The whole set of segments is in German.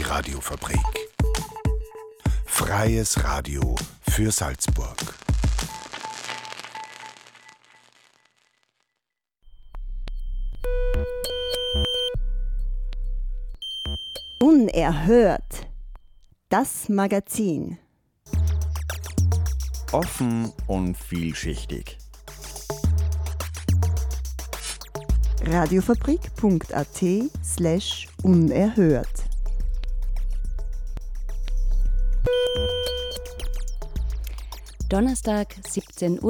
die Radiofabrik. Freies Radio für Salzburg. Unerhört. Das Magazin. Offen und vielschichtig. radiofabrik.at slash unerhört. Donnerstag 17.30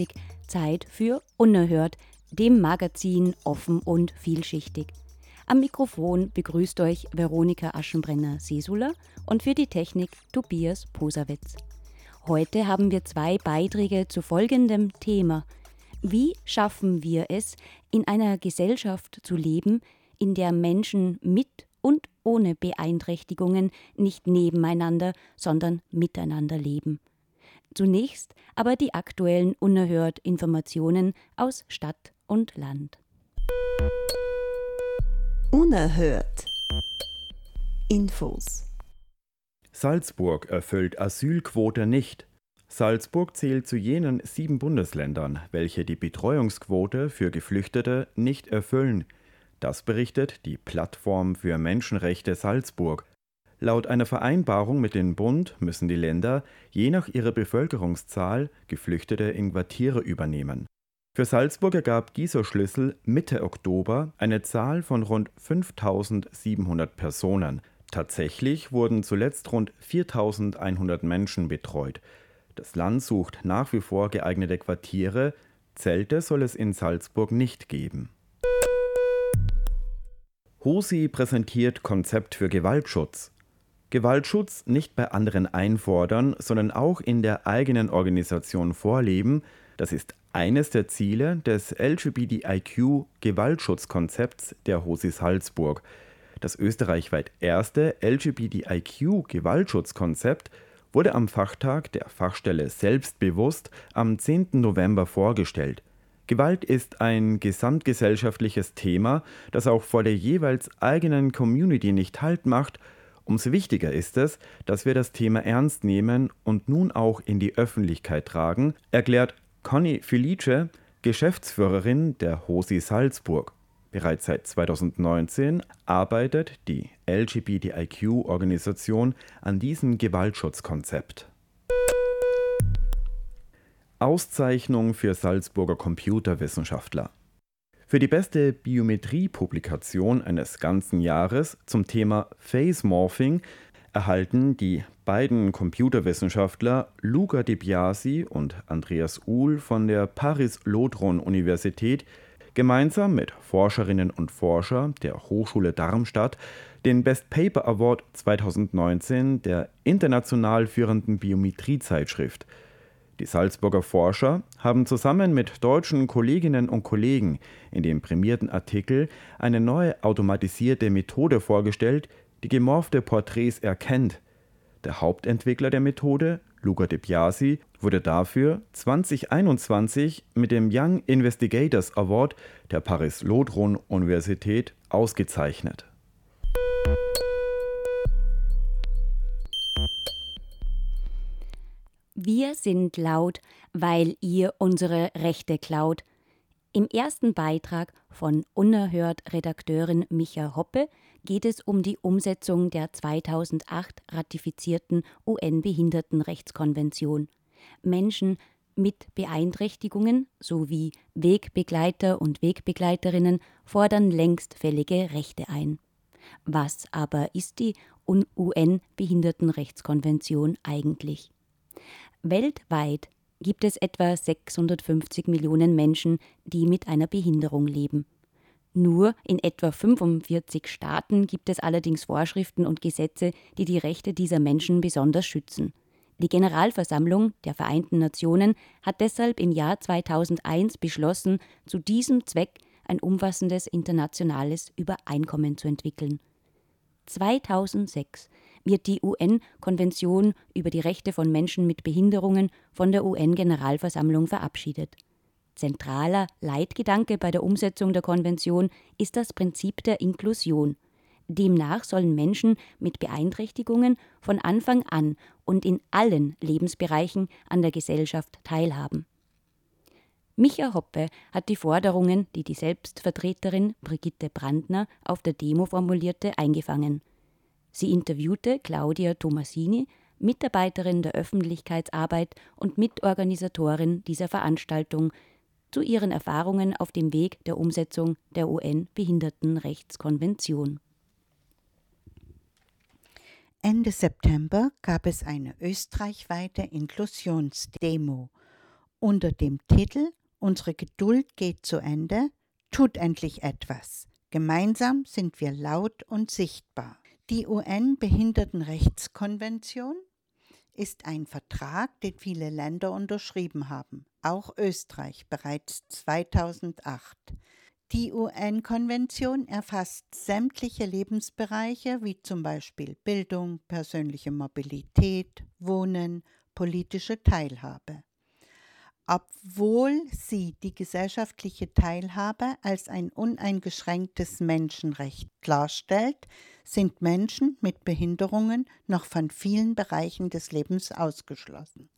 Uhr Zeit für Unerhört, dem Magazin offen und vielschichtig. Am Mikrofon begrüßt euch Veronika Aschenbrenner-Sesula und für die Technik Tobias Posawitz. Heute haben wir zwei Beiträge zu folgendem Thema – wie schaffen wir es, in einer Gesellschaft zu leben, in der Menschen mit und ohne Beeinträchtigungen nicht nebeneinander, sondern miteinander leben? Zunächst aber die aktuellen unerhört Informationen aus Stadt und Land. Unerhört. Infos. Salzburg erfüllt Asylquote nicht. Salzburg zählt zu jenen sieben Bundesländern, welche die Betreuungsquote für Geflüchtete nicht erfüllen. Das berichtet die Plattform für Menschenrechte Salzburg. Laut einer Vereinbarung mit dem Bund müssen die Länder je nach ihrer Bevölkerungszahl Geflüchtete in Quartiere übernehmen. Für Salzburg ergab dieser Schlüssel Mitte Oktober eine Zahl von rund 5700 Personen. Tatsächlich wurden zuletzt rund 4100 Menschen betreut. Das Land sucht nach wie vor geeignete Quartiere, Zelte soll es in Salzburg nicht geben. Hosi präsentiert Konzept für Gewaltschutz. Gewaltschutz nicht bei anderen einfordern, sondern auch in der eigenen Organisation vorleben, das ist eines der Ziele des LGBTIQ-Gewaltschutzkonzepts der Hosi Salzburg. Das österreichweit erste LGBTIQ-Gewaltschutzkonzept wurde am Fachtag der Fachstelle Selbstbewusst am 10. November vorgestellt. Gewalt ist ein gesamtgesellschaftliches Thema, das auch vor der jeweils eigenen Community nicht Halt macht. Umso wichtiger ist es, dass wir das Thema ernst nehmen und nun auch in die Öffentlichkeit tragen, erklärt Conny Felice, Geschäftsführerin der HOSI Salzburg. Bereits seit 2019 arbeitet die LGBTIQ-Organisation an diesem Gewaltschutzkonzept. Auszeichnung für Salzburger Computerwissenschaftler. Für die beste Biometrie-Publikation eines ganzen Jahres zum Thema Face Morphing erhalten die beiden Computerwissenschaftler Luca Di Biasi und Andreas Uhl von der Paris-Lodron-Universität gemeinsam mit Forscherinnen und Forschern der Hochschule Darmstadt den Best Paper Award 2019 der international führenden Biometriezeitschrift. Die Salzburger Forscher haben zusammen mit deutschen Kolleginnen und Kollegen in dem prämierten Artikel eine neue automatisierte Methode vorgestellt, die gemorfte Porträts erkennt. Der Hauptentwickler der Methode, Luca De Biasi, wurde dafür 2021 mit dem Young Investigators Award der Paris-Lodron-Universität ausgezeichnet. Wir sind laut, weil ihr unsere Rechte klaut. Im ersten Beitrag von Unerhört Redakteurin Micha Hoppe geht es um die Umsetzung der 2008 ratifizierten UN-Behindertenrechtskonvention. Menschen mit Beeinträchtigungen sowie Wegbegleiter und Wegbegleiterinnen fordern längst fällige Rechte ein. Was aber ist die UN-Behindertenrechtskonvention eigentlich? Weltweit gibt es etwa 650 Millionen Menschen, die mit einer Behinderung leben. Nur in etwa 45 Staaten gibt es allerdings Vorschriften und Gesetze, die die Rechte dieser Menschen besonders schützen. Die Generalversammlung der Vereinten Nationen hat deshalb im Jahr 2001 beschlossen, zu diesem Zweck ein umfassendes internationales Übereinkommen zu entwickeln. 2006 wird die UN-Konvention über die Rechte von Menschen mit Behinderungen von der UN-Generalversammlung verabschiedet. Zentraler Leitgedanke bei der Umsetzung der Konvention ist das Prinzip der Inklusion. Demnach sollen Menschen mit Beeinträchtigungen von Anfang an und in allen Lebensbereichen an der Gesellschaft teilhaben. Micha Hoppe hat die Forderungen, die die Selbstvertreterin Brigitte Brandner auf der Demo formulierte, eingefangen. Sie interviewte Claudia Tomasini, Mitarbeiterin der Öffentlichkeitsarbeit und Mitorganisatorin dieser Veranstaltung, zu ihren Erfahrungen auf dem Weg der Umsetzung der UN-Behindertenrechtskonvention. Ende September gab es eine österreichweite Inklusionsdemo unter dem Titel Unsere Geduld geht zu Ende, tut endlich etwas. Gemeinsam sind wir laut und sichtbar. Die UN-Behindertenrechtskonvention ist ein Vertrag, den viele Länder unterschrieben haben, auch Österreich bereits 2008. Die UN-Konvention erfasst sämtliche Lebensbereiche wie zum Beispiel Bildung, persönliche Mobilität, Wohnen, politische Teilhabe. Obwohl sie die gesellschaftliche Teilhabe als ein uneingeschränktes Menschenrecht klarstellt, sind Menschen mit Behinderungen noch von vielen Bereichen des Lebens ausgeschlossen.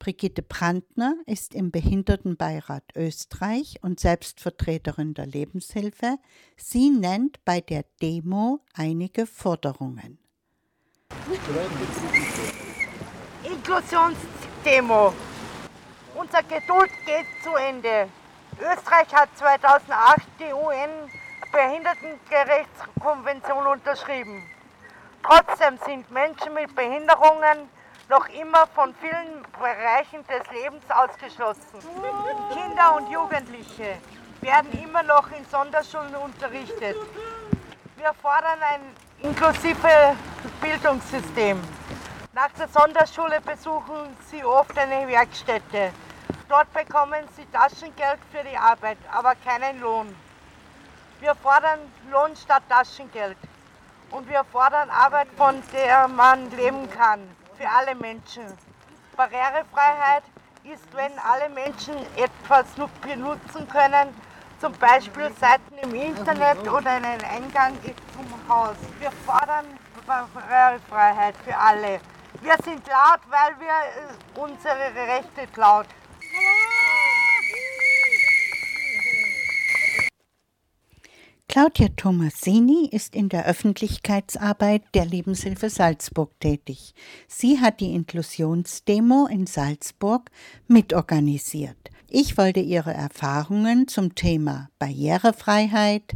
Brigitte Brandner ist im Behindertenbeirat Österreich und Selbstvertreterin der Lebenshilfe. Sie nennt bei der Demo einige Forderungen. Inklusionsdemo. Unsere Geduld geht zu Ende. Österreich hat 2008 die UN-Behindertengerichtskonvention unterschrieben. Trotzdem sind Menschen mit Behinderungen noch immer von vielen Bereichen des Lebens ausgeschlossen. Kinder und Jugendliche werden immer noch in Sonderschulen unterrichtet. Wir fordern ein inklusives Bildungssystem. Nach der Sonderschule besuchen sie oft eine Werkstätte. Dort bekommen sie Taschengeld für die Arbeit, aber keinen Lohn. Wir fordern Lohn statt Taschengeld. Und wir fordern Arbeit, von der man leben kann für alle Menschen. Barrierefreiheit ist, wenn alle Menschen etwas benutzen können, zum Beispiel Seiten im Internet oder einen Eingang zum Haus. Wir fordern Barrierefreiheit für alle. Wir sind laut, weil wir äh, unsere Rechte klaut. Claudia Tomasini ist in der Öffentlichkeitsarbeit der Lebenshilfe Salzburg tätig. Sie hat die Inklusionsdemo in Salzburg mitorganisiert. Ich wollte ihre Erfahrungen zum Thema Barrierefreiheit,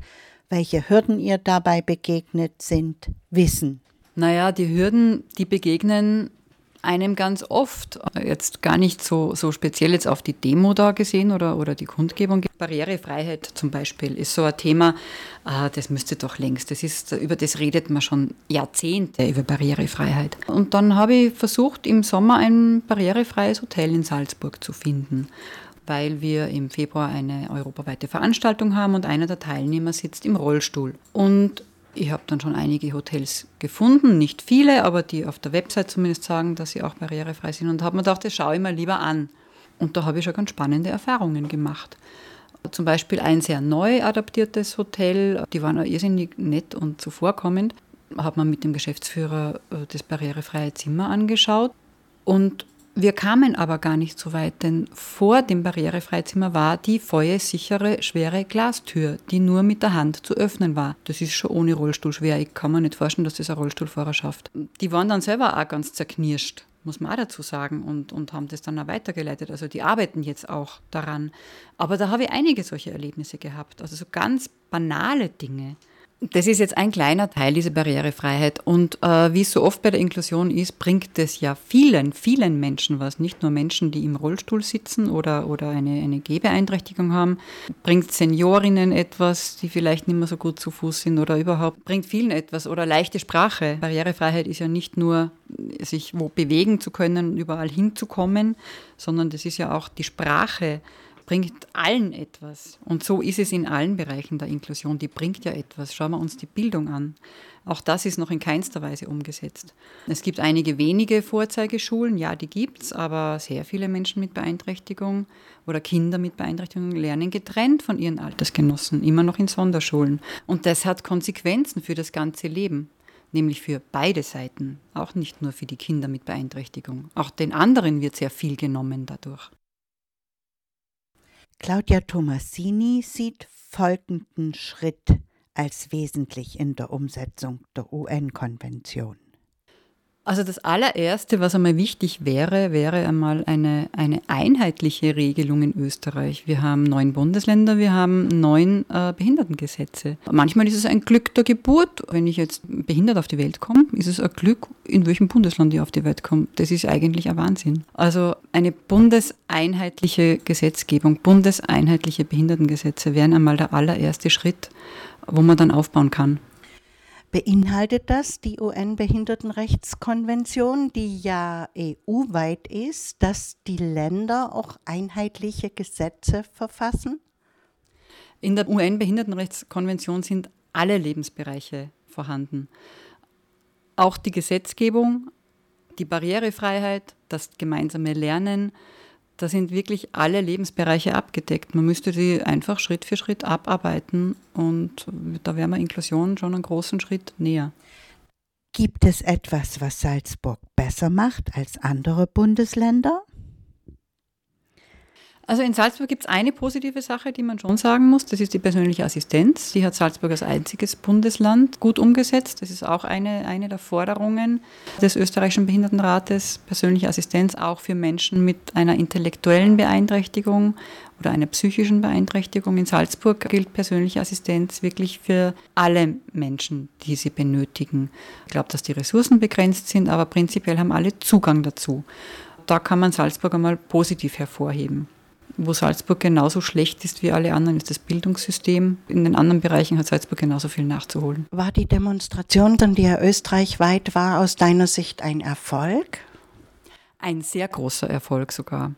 welche Hürden ihr dabei begegnet sind, wissen. Naja, die Hürden, die begegnen einem ganz oft, jetzt gar nicht so, so speziell jetzt auf die Demo da gesehen oder, oder die Kundgebung. Barrierefreiheit zum Beispiel ist so ein Thema, ah, das müsste doch längst, das ist, über das redet man schon Jahrzehnte, über Barrierefreiheit. Und dann habe ich versucht, im Sommer ein barrierefreies Hotel in Salzburg zu finden weil wir im Februar eine europaweite Veranstaltung haben und einer der Teilnehmer sitzt im Rollstuhl. Und ich habe dann schon einige Hotels gefunden, nicht viele, aber die auf der Website zumindest sagen, dass sie auch barrierefrei sind und habe mir gedacht, das schaue ich mal lieber an. Und da habe ich schon ganz spannende Erfahrungen gemacht. Zum Beispiel ein sehr neu adaptiertes Hotel, die waren auch irrsinnig nett und zuvorkommend. Hat man mit dem Geschäftsführer äh, das barrierefreie Zimmer angeschaut und wir kamen aber gar nicht so weit, denn vor dem Barrierefreizimmer war die feuersichere, schwere Glastür, die nur mit der Hand zu öffnen war. Das ist schon ohne Rollstuhl schwer. Ich kann mir nicht vorstellen, dass das ein Rollstuhlfahrer schafft. Die waren dann selber auch ganz zerknirscht, muss man auch dazu sagen, und, und haben das dann auch weitergeleitet. Also die arbeiten jetzt auch daran. Aber da habe ich einige solche Erlebnisse gehabt. Also so ganz banale Dinge. Das ist jetzt ein kleiner Teil dieser Barrierefreiheit. Und äh, wie es so oft bei der Inklusion ist, bringt es ja vielen, vielen Menschen was. Nicht nur Menschen, die im Rollstuhl sitzen oder, oder eine, eine Gehbeeinträchtigung haben. Bringt Seniorinnen etwas, die vielleicht nicht mehr so gut zu Fuß sind oder überhaupt. Bringt vielen etwas. Oder leichte Sprache. Barrierefreiheit ist ja nicht nur, sich wo bewegen zu können, überall hinzukommen, sondern das ist ja auch die Sprache bringt allen etwas. Und so ist es in allen Bereichen der Inklusion. Die bringt ja etwas. Schauen wir uns die Bildung an. Auch das ist noch in keinster Weise umgesetzt. Es gibt einige wenige Vorzeigeschulen, ja, die gibt es, aber sehr viele Menschen mit Beeinträchtigung oder Kinder mit Beeinträchtigung lernen getrennt von ihren Altersgenossen, immer noch in Sonderschulen. Und das hat Konsequenzen für das ganze Leben nämlich für beide Seiten, auch nicht nur für die Kinder mit Beeinträchtigung. Auch den anderen wird sehr viel genommen dadurch. Claudia Tomasini sieht folgenden Schritt als wesentlich in der Umsetzung der UN-Konvention. Also das allererste, was einmal wichtig wäre, wäre einmal eine, eine einheitliche Regelung in Österreich. Wir haben neun Bundesländer, wir haben neun äh, Behindertengesetze. Manchmal ist es ein Glück der Geburt. Wenn ich jetzt behindert auf die Welt komme, ist es ein Glück, in welchem Bundesland ich auf die Welt komme. Das ist eigentlich ein Wahnsinn. Also eine bundeseinheitliche Gesetzgebung, bundeseinheitliche Behindertengesetze wären einmal der allererste Schritt, wo man dann aufbauen kann. Beinhaltet das die UN-Behindertenrechtskonvention, die ja EU-weit ist, dass die Länder auch einheitliche Gesetze verfassen? In der UN-Behindertenrechtskonvention sind alle Lebensbereiche vorhanden. Auch die Gesetzgebung, die Barrierefreiheit, das gemeinsame Lernen, da sind wirklich alle Lebensbereiche abgedeckt. Man müsste sie einfach Schritt für Schritt abarbeiten und da wäre man Inklusion schon einen großen Schritt näher. Gibt es etwas, was Salzburg besser macht als andere Bundesländer? Also in Salzburg gibt es eine positive Sache, die man schon sagen muss. Das ist die persönliche Assistenz. Die hat Salzburg als einziges Bundesland gut umgesetzt. Das ist auch eine, eine der Forderungen des österreichischen Behindertenrates. Persönliche Assistenz auch für Menschen mit einer intellektuellen Beeinträchtigung oder einer psychischen Beeinträchtigung. In Salzburg gilt persönliche Assistenz wirklich für alle Menschen, die sie benötigen. Ich glaube, dass die Ressourcen begrenzt sind, aber prinzipiell haben alle Zugang dazu. Da kann man Salzburg einmal positiv hervorheben. Wo Salzburg genauso schlecht ist wie alle anderen, ist das Bildungssystem. In den anderen Bereichen hat Salzburg genauso viel nachzuholen. War die Demonstration, die ja österreichweit war, aus deiner Sicht ein Erfolg? Ein sehr großer Erfolg sogar.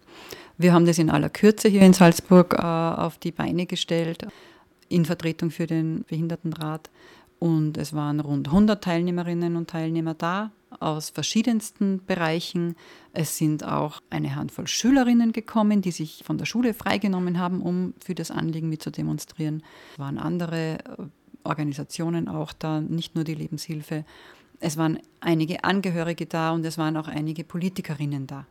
Wir haben das in aller Kürze hier in Salzburg äh, auf die Beine gestellt, in Vertretung für den Behindertenrat. Und es waren rund 100 Teilnehmerinnen und Teilnehmer da aus verschiedensten Bereichen. Es sind auch eine Handvoll Schülerinnen gekommen, die sich von der Schule freigenommen haben, um für das Anliegen mitzudemonstrieren. Es waren andere äh, Organisationen auch da, nicht nur die Lebenshilfe. Es waren einige Angehörige da und es waren auch einige Politikerinnen da.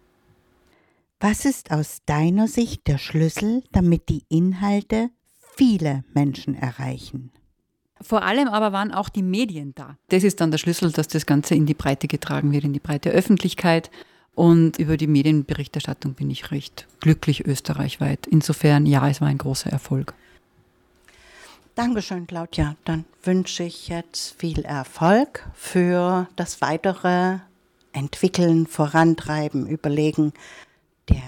Was ist aus deiner Sicht der Schlüssel, damit die Inhalte viele Menschen erreichen? Vor allem aber waren auch die Medien da. Das ist dann der Schlüssel, dass das Ganze in die Breite getragen wird, in die breite Öffentlichkeit. Und über die Medienberichterstattung bin ich recht glücklich österreichweit. Insofern, ja, es war ein großer Erfolg. Dankeschön, Claudia. Dann wünsche ich jetzt viel Erfolg für das weitere Entwickeln, Vorantreiben, Überlegen der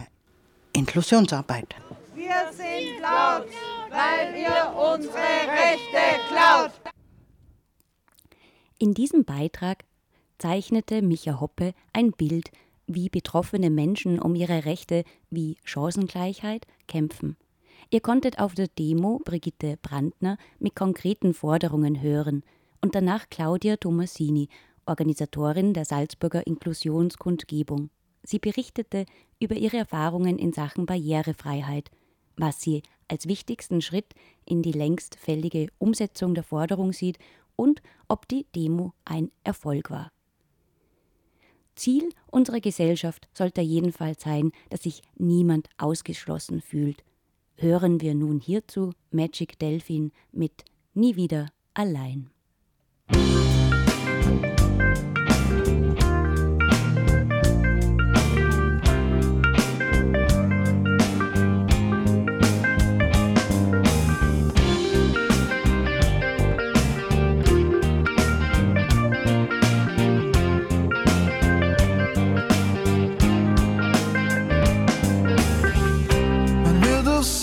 Inklusionsarbeit. Wir sind laut weil ihr unsere Rechte klaut. In diesem Beitrag zeichnete Micha Hoppe ein Bild, wie betroffene Menschen um ihre Rechte wie Chancengleichheit kämpfen. Ihr konntet auf der Demo Brigitte Brandner mit konkreten Forderungen hören und danach Claudia Tomasini, Organisatorin der Salzburger Inklusionskundgebung. Sie berichtete über ihre Erfahrungen in Sachen Barrierefreiheit, was sie als wichtigsten Schritt in die längst fällige Umsetzung der Forderung sieht und ob die Demo ein Erfolg war. Ziel unserer Gesellschaft sollte jedenfalls sein, dass sich niemand ausgeschlossen fühlt. Hören wir nun hierzu Magic Delphin mit Nie wieder allein.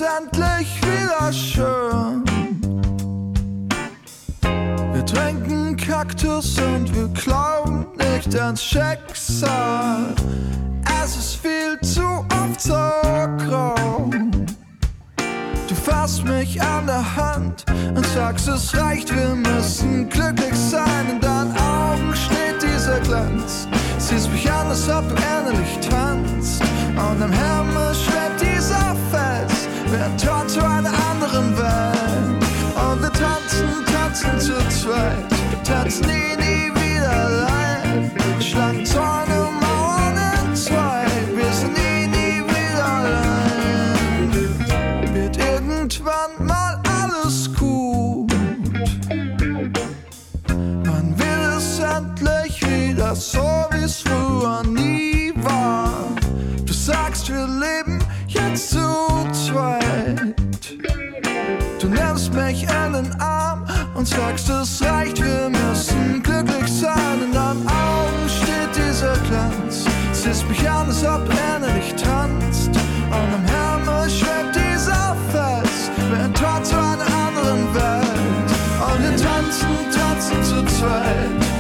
Endlich wieder schön. Wir trinken Kaktus und wir glauben nicht ans Schicksal. Es ist viel zu oft so grau. fasst mich an der Hand und sagst, es reicht, wir müssen glücklich sein. In deinen Augen steht dieser Glanz. Siehst mich an, als ob du endlich tanzt. Und am Himmel Ein Tor zu einer anderen Welt. Und wir tanzen, tanzen zu zweit, tanzen nie, nie sagst, es reicht, wir müssen glücklich sein. In deinen Augen steht dieser Glanz. Siehst mich an, als ob du endlich tanzt. Und am Himmel schwebt dieser Fels, wie ein Tor zu einer anderen Welt. Und wir tanzen, tanzen zu zweit,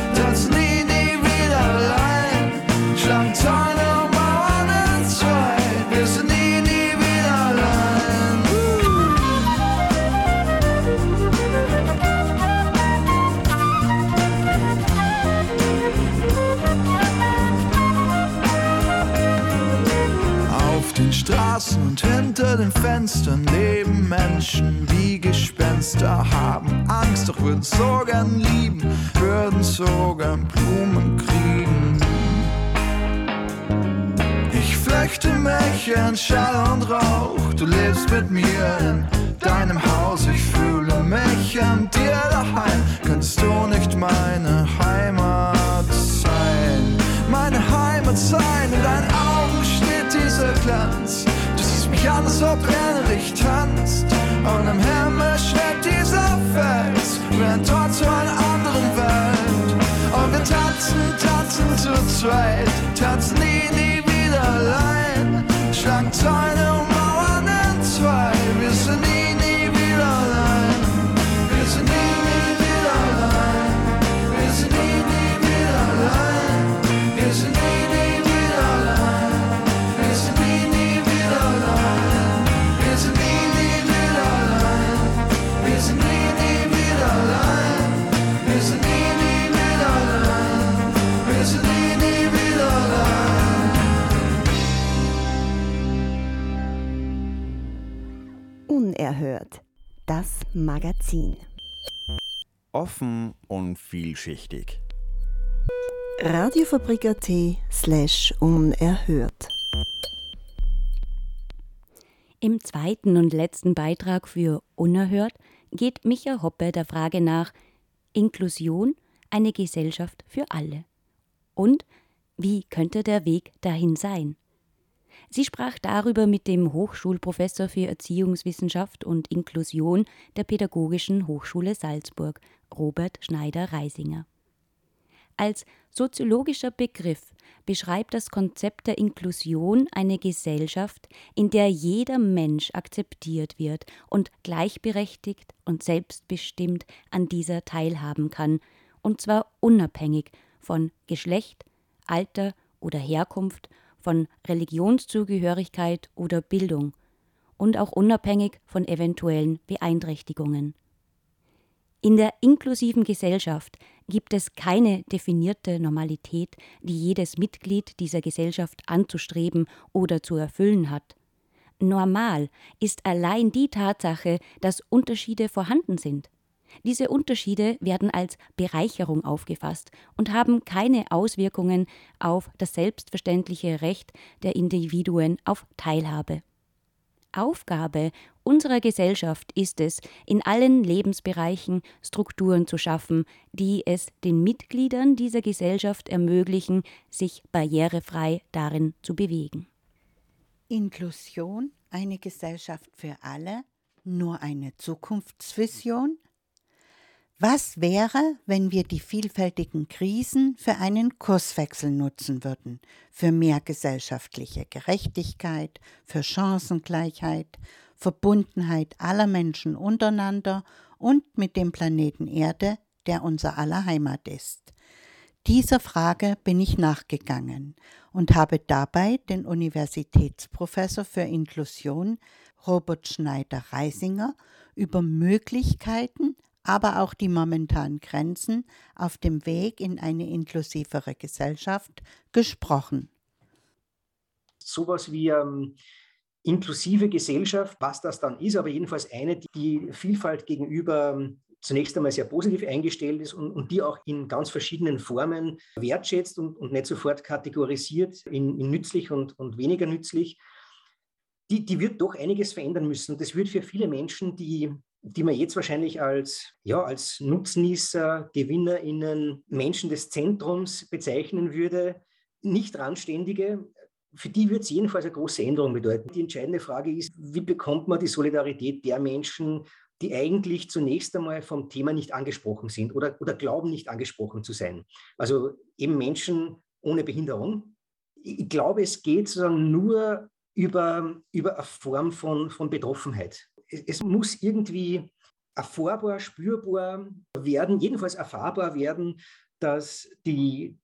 den Fenstern leben Menschen wie Gespenster, haben Angst, doch würden so gern lieben, würden so gern Blumen kriegen. Ich flechte mich in Schall und Rauch, du lebst mit mir in deinem Haus, ich fühle mich an dir daheim. Könntest du nicht meine Ob du endlich tanzt. Und am Himmel schwebt dieser Fels, wie ein Tor zu einer anderen Welt. Und wir tanzen, tanzen zu zweit, tanzen nie, nie wieder allein. Schlagen Zäune und Mauern in zwei, wir sind nie, Unerhört. Das Magazin. Offen und vielschichtig. Radiofabrik.at slash unerhört. Im zweiten und letzten Beitrag für Unerhört geht Micha Hoppe der Frage nach Inklusion, eine Gesellschaft für alle. Und wie könnte der Weg dahin sein? Sie sprach darüber mit dem Hochschulprofessor für Erziehungswissenschaft und Inklusion der Pädagogischen Hochschule Salzburg, Robert Schneider-Reisinger. Als soziologischer Begriff beschreibt das Konzept der Inklusion eine Gesellschaft, in der jeder Mensch akzeptiert wird und gleichberechtigt und selbstbestimmt an dieser teilhaben kann, und zwar unabhängig von Geschlecht, Alter oder Herkunft, von Religionszugehörigkeit oder Bildung und auch unabhängig von eventuellen Beeinträchtigungen. In der inklusiven Gesellschaft gibt es keine definierte Normalität, die jedes Mitglied dieser Gesellschaft anzustreben oder zu erfüllen hat. Normal ist allein die Tatsache, dass Unterschiede vorhanden sind. Diese Unterschiede werden als Bereicherung aufgefasst und haben keine Auswirkungen auf das selbstverständliche Recht der Individuen auf Teilhabe. Aufgabe unserer Gesellschaft ist es, in allen Lebensbereichen Strukturen zu schaffen, die es den Mitgliedern dieser Gesellschaft ermöglichen, sich barrierefrei darin zu bewegen. Inklusion, eine Gesellschaft für alle, nur eine Zukunftsvision? Was wäre, wenn wir die vielfältigen Krisen für einen Kurswechsel nutzen würden, für mehr gesellschaftliche Gerechtigkeit, für Chancengleichheit, Verbundenheit aller Menschen untereinander und mit dem Planeten Erde, der unser aller Heimat ist? Dieser Frage bin ich nachgegangen und habe dabei den Universitätsprofessor für Inklusion Robert Schneider-Reisinger über Möglichkeiten, aber auch die momentanen Grenzen auf dem Weg in eine inklusivere Gesellschaft gesprochen. Sowas wie ähm, inklusive Gesellschaft, was das dann ist, aber jedenfalls eine, die Vielfalt gegenüber ähm, zunächst einmal sehr positiv eingestellt ist und, und, die auch in ganz verschiedenen Formen wertschätzt und, und nicht sofort kategorisiert in, in nützlich und, und, weniger nützlich, die, die wird doch einiges verändern müssen. Das wird für viele Menschen, die, die man jetzt wahrscheinlich als, ja, als Nutznießer, GewinnerInnen, Menschen des Zentrums bezeichnen würde, nicht randständige, für die wird es jedenfalls eine große Änderung bedeuten. Die entscheidende Frage ist, wie bekommt man die Solidarität der Menschen, die eigentlich zunächst einmal vom Thema nicht angesprochen sind oder, oder glauben, nicht angesprochen zu sein. Also eben Menschen ohne Behinderung. Ich glaube, es geht sozusagen nur über, über eine Form von, von Betroffenheit. Es, muss irgendwie erfahrbar, spürbar werden, jedenfalls erfahrbar werden, dass die,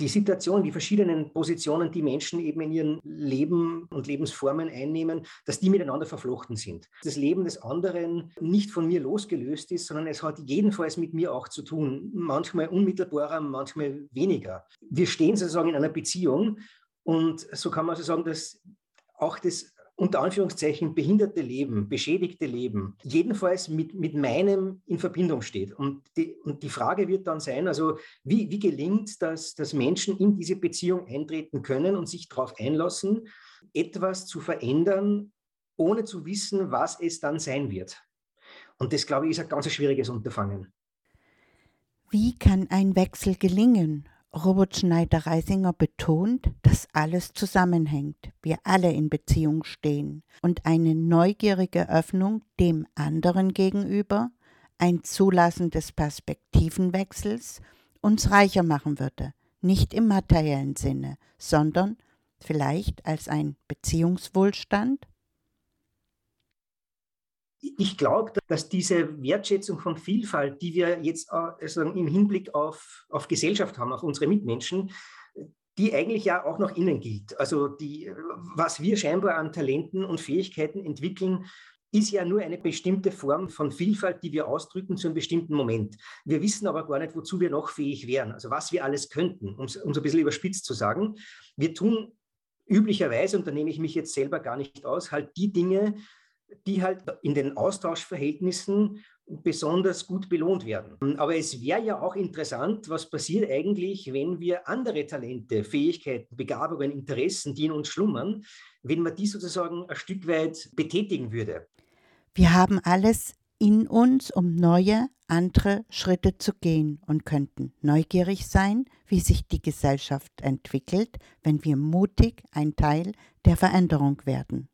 die Situation, die verschiedenen Positionen, die Menschen eben in ihrem Leben und Lebensformen einnehmen, dass die miteinander verflochten sind. Das Leben des anderen nicht von mir losgelöst ist, sondern es hat jedenfalls mit mir auch zu tun. Manchmal unmittelbarer, manchmal weniger. Wir stehen sozusagen in einer Beziehung und so kann man so sagen, dass auch das unter Anführungszeichen behinderte Leben, beschädigte Leben, jedenfalls mit, mit meinem in Verbindung steht. Und die, und die Frage wird dann sein, also wie, wie gelingt das, dass Menschen in diese Beziehung eintreten können und sich darauf einlassen, etwas zu verändern, ohne zu wissen, was es dann sein wird. Und das, glaube ich, ist ein ganz schwieriges Unterfangen. Wie kann ein Wechsel gelingen? Robert Schneider-Reisinger betont, dass alles zusammenhängt, wir alle in Beziehung stehen und eine neugierige Öffnung dem anderen gegenüber, ein Zulassen des Perspektivenwechsels uns reicher machen würde, nicht im materiellen Sinne, sondern vielleicht als ein Beziehungswohlstand ich glaube, dass diese Wertschätzung von Vielfalt, die wir jetzt also im Hinblick auf, auf Gesellschaft haben, auf unsere Mitmenschen, die eigentlich ja auch nach innen gilt. Also die, was wir scheinbar an Talenten und Fähigkeiten entwickeln, ist ja nur eine bestimmte Form von Vielfalt, die wir ausdrücken zu einem bestimmten Moment. Wir wissen aber gar nicht, wozu wir noch fähig wären, also was wir alles könnten, um es ein bisschen überspitzt zu sagen. Wir tun üblicherweise, und da nehme ich mich jetzt selber gar nicht aus, halt die Dinge, die halt in den Austauschverhältnissen besonders gut belohnt werden. Aber es wäre ja auch interessant, was passiert eigentlich, wenn wir andere Talente, Fähigkeiten, Begabungen, Interessen, die in uns schlummern, wenn man die sozusagen ein Stück weit betätigen würde. Wir haben alles in uns, um neue, andere Schritte zu gehen und könnten neugierig sein, wie sich die Gesellschaft entwickelt, wenn wir mutig ein Teil der Veränderung werden.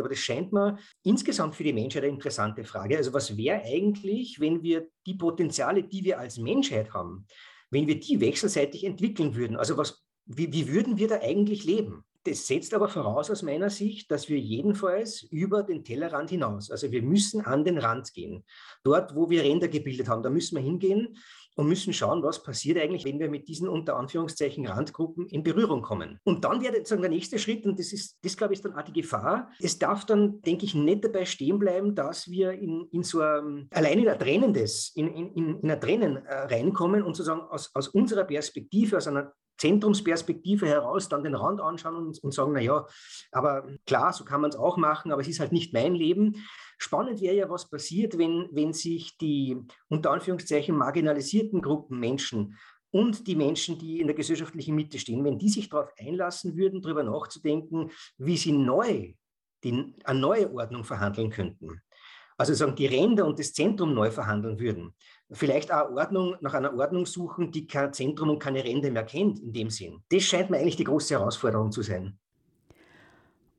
Aber das scheint mir insgesamt für die Menschheit eine interessante Frage. Also was wäre eigentlich, wenn wir die Potenziale, die wir als Menschheit haben, wenn wir die wechselseitig entwickeln würden? Also was, wie, wie würden wir da eigentlich leben? Das setzt aber voraus aus meiner Sicht, dass wir jedenfalls über den Tellerrand hinaus, also wir müssen an den Rand gehen. Dort, wo wir Ränder gebildet haben, da müssen wir hingehen und müssen schauen, was passiert eigentlich, wenn wir mit diesen unter Anführungszeichen Randgruppen in Berührung kommen. Und dann wäre sozusagen der nächste Schritt, und das ist, das glaube ich, ist dann auch die Gefahr. Es darf dann, denke ich, nicht dabei stehen bleiben, dass wir in, in so ein, allein in ein Trennendes, in, in, in ein Trennen äh, reinkommen und sozusagen aus, aus unserer Perspektive, aus einer Zentrumsperspektive heraus dann den Rand anschauen und, und sagen, naja, aber klar, so kann man es auch machen, aber es ist halt nicht mein Leben. Spannend wäre ja, was passiert, wenn, wenn sich die unter Anführungszeichen marginalisierten Gruppen Menschen und die Menschen, die in der gesellschaftlichen Mitte stehen, wenn die sich darauf einlassen würden, darüber nachzudenken, wie sie neu die, eine neue Ordnung verhandeln könnten. Also sagen, die Ränder und das Zentrum neu verhandeln würden. Vielleicht auch Ordnung, nach einer Ordnung suchen, die kein Zentrum und keine Ränder mehr kennt in dem Sinn. Das scheint mir eigentlich die große Herausforderung zu sein.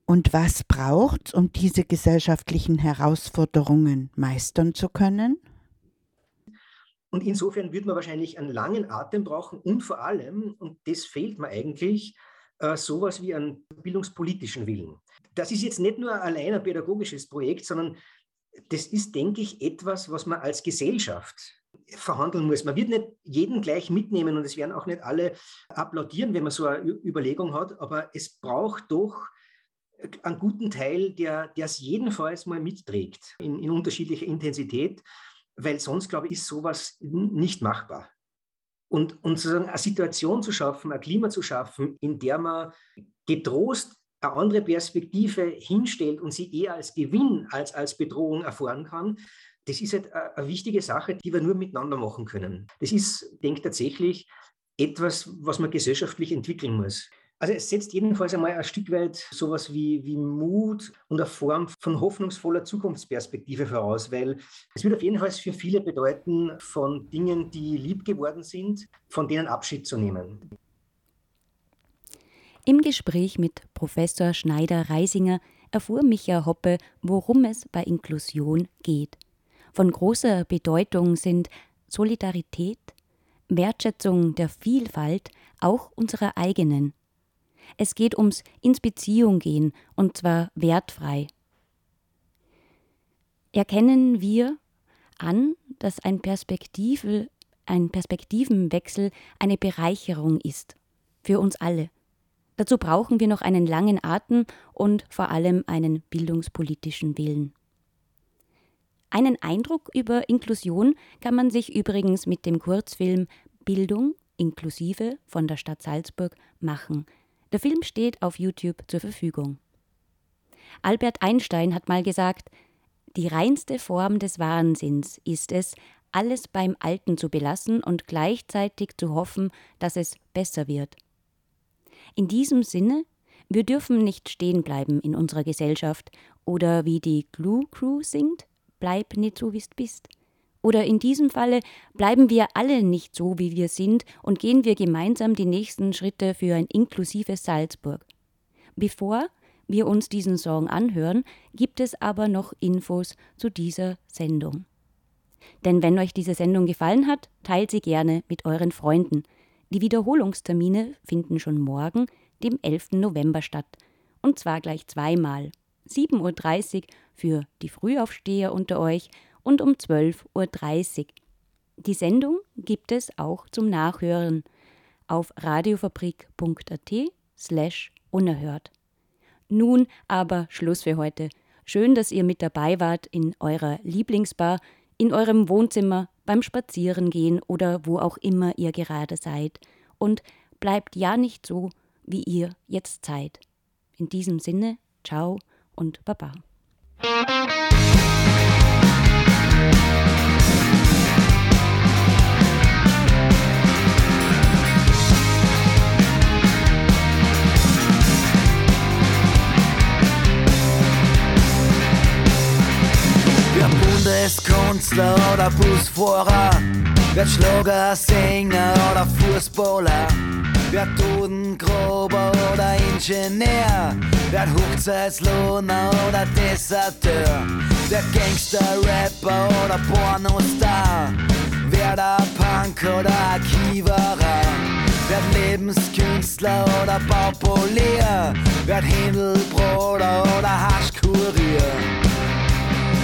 Und was braucht es, um diese gesellschaftlichen Herausforderungen meistern zu können? Und insofern wird man wahrscheinlich einen langen Atem brauchen und vor allem, und das fehlt mir eigentlich, äh, sowas wie einen bildungspolitischen Willen. Das ist jetzt nicht nur allein ein pädagogisches Projekt, sondern das ist, denke ich, etwas, was man als Gesellschaft verhandeln muss. Man wird nicht jeden gleich mitnehmen und es werden auch nicht alle applaudieren, wenn man so eine Überlegung hat, aber es braucht doch einen guten Teil, der es jedenfalls mal mitträgt in, in unterschiedlicher Intensität, weil sonst, glaube ich, ist sowas nicht machbar. Und, und sozusagen eine Situation zu schaffen, ein Klima zu schaffen, in der man getrost eine andere Perspektive hinstellt und sie eher als Gewinn als als Bedrohung erfahren kann, das ist halt eine wichtige Sache, die wir nur miteinander machen können. Das ist, denke ich, tatsächlich etwas, was man gesellschaftlich entwickeln muss. Also es setzt jedenfalls einmal ein Stück weit sowas wie, wie Mut und eine Form von hoffnungsvoller Zukunftsperspektive voraus, weil es wird auf jeden Fall für viele bedeuten, von Dingen, die lieb geworden sind, von denen Abschied zu nehmen. Im Gespräch mit Professor Schneider-Reisinger erfuhr Micha Hoppe, worum es bei Inklusion geht. Von großer Bedeutung sind Solidarität, Wertschätzung der Vielfalt, auch unserer eigenen, es geht ums ins Beziehung gehen und zwar wertfrei. Erkennen wir an, dass ein, Perspektive, ein Perspektivenwechsel eine Bereicherung ist für uns alle. Dazu brauchen wir noch einen langen Atem und vor allem einen bildungspolitischen Willen. Einen Eindruck über Inklusion kann man sich übrigens mit dem Kurzfilm Bildung inklusive von der Stadt Salzburg machen, der Film steht auf YouTube zur Verfügung. Albert Einstein hat mal gesagt, die reinste Form des Wahnsinns ist es, alles beim Alten zu belassen und gleichzeitig zu hoffen, dass es besser wird. In diesem Sinne, wir dürfen nicht stehen bleiben in unserer Gesellschaft oder wie die Glue Crew singt, bleib nicht so wie's bist. Oder in diesem Falle bleiben wir alle nicht so, wie wir sind und gehen wir gemeinsam die nächsten Schritte für ein inklusives Salzburg. Bevor wir uns diesen Song anhören, gibt es aber noch Infos zu dieser Sendung. Denn wenn euch diese Sendung gefallen hat, teilt sie gerne mit euren Freunden. Die Wiederholungstermine finden schon morgen, dem 11. November statt. Und zwar gleich zweimal. 7.30 Uhr für die Frühaufsteher unter euch und um 12.30 Uhr. Die Sendung gibt es auch zum Nachhören auf radiofabrik.at slash unerhört. Nun aber Schluss für heute. Schön, dass ihr mit dabei wart in eurer Lieblingsbar, in eurem Wohnzimmer, beim Spazierengehen oder wo auch immer ihr gerade seid. Und bleibt ja nicht so, wie ihr jetzt seid. In diesem Sinne, ciao und baba. Bundeskünstler oder Busfahrer, wer Schlager, Sänger oder Fußballer, wer Totengrober oder Ingenieur, wer Hochzeitslohner oder Deserteur, wer Gangster, Rapper oder Pornostar, wer der Punk oder Archiverer, wer Lebenskünstler oder Baupolier, wer Händelbruder oder Haschkurier.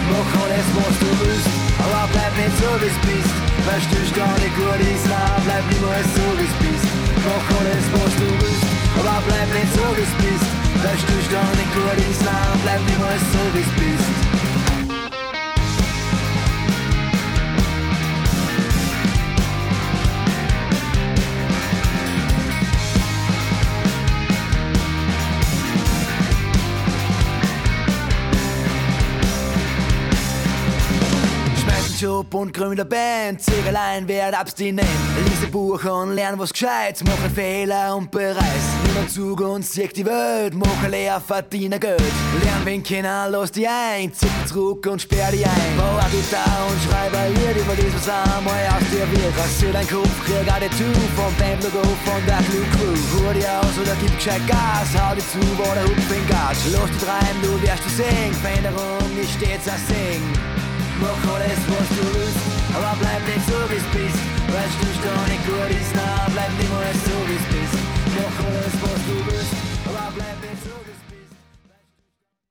Mach alles, was du willst, aber bleib nicht so, wie's bist. Weil du gar nicht gut ist, nein, bleib niemals so, wie's bist. Mach alles, was du willst, aber bleib nicht so, wie's bist. Weil du gar nicht gut ist, nein, bleib niemals so, wie's bist. Job und grüne Band, Ziegelein werd abstinent. Lese Buch und lern was Gescheites, mache Fehler und bereis. Zug und sieg die Welt, Mocha leer, verdiene Geld. Lern wen kennen, lass die ein, zick zurück und sperr die ein. Bau eine da und schreibe ein Lied über das, was einmal aus dir wird. Rasier dein Kopf, krieg eine zu, vom Bandlogo, von der Clue Crew. Hör dir aus oder gib gescheit Gas, hau dir zu, wo der Hupf in Gas. Lass die treiben, du wirst du sehen, Veränderung ist stets ein Sing. Mach alles, was du willst, aber bleib nicht so, wie's bist. Weißt du, da nicht gut ist, na, bleib niemals